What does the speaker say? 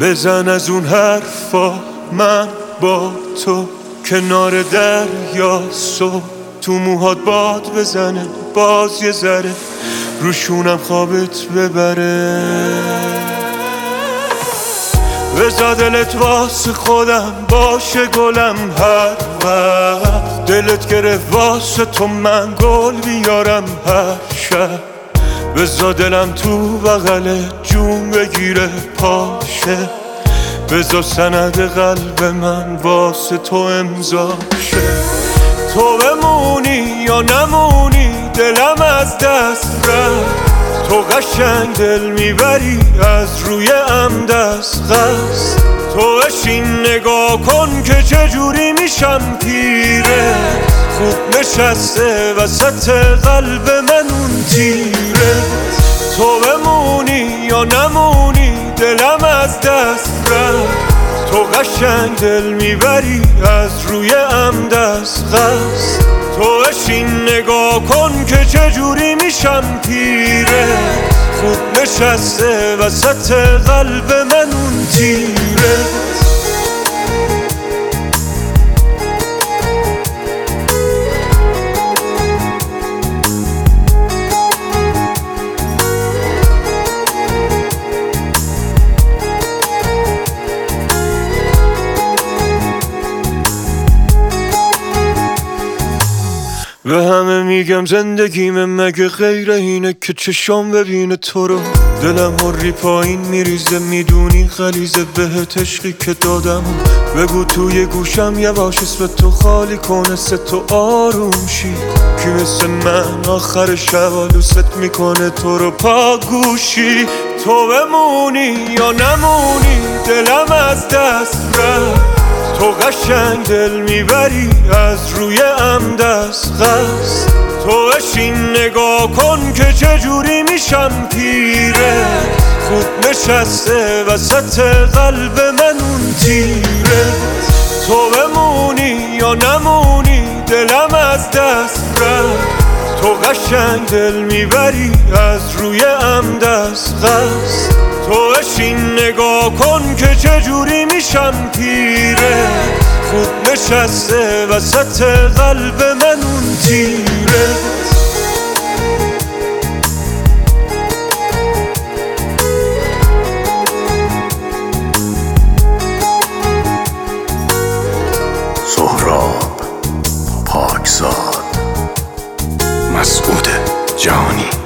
بزن از اون حرفا من با تو کنار دریا صبح. تو موهات باد بزنه باز یه ذره روشونم خوابت ببره. بزا دلت واسه خودم باشه گلم هر وقت. دلت گرفت واسه تو من گل بیارم هر شب. بزا دلم تو بغل جون بگیره پاشه. بزا سند قلب من واسه تو امضا شه. تو بمونی یا نمونی دلم از دست رفت. تو قشنگ دل می‌بری از روی ام دست غست تو اشین نگاه کن که چجوری میشم پیره خوب نشسته وسط قلب من اون تیره. تو بمونی یا نمونی دلم از دست رفت. تو قشنگ دل می‌بری از روی ام دست غست تو اشین نگاه کن که چجوری میشم پیره خوب نشسته وسط قلب من اون تیره. به همه میگم زندگیم مگه غیر اینه که چشام ببینه تو رو دلم هری پایین میریزه می‌دونی خلیزه بهت عشقی که دادم بگو توی گوشم یواش اسم تو خالی کنه سه تو آروم شی کی مثل من آخر شب دوست می‌کنه تو رو پا گوشی تو بمونی یا نمونی دلم از دست رفت تو قشنگ دل می‌بری از روی ام دست غست تو اشین نگاه کن که چجوری میشم پیره خوب نشسته وسط قلب من اون تیره. تو بمونی یا نمونی دلم از دست رفت. تو قشنگ دل می‌بری از روی ام دست غست تو اشین نگاه کن که چجوری میشم پیره خوب نشسته وسط قلب من اون تیره. سهراب پاکزاد. مسعود جانی.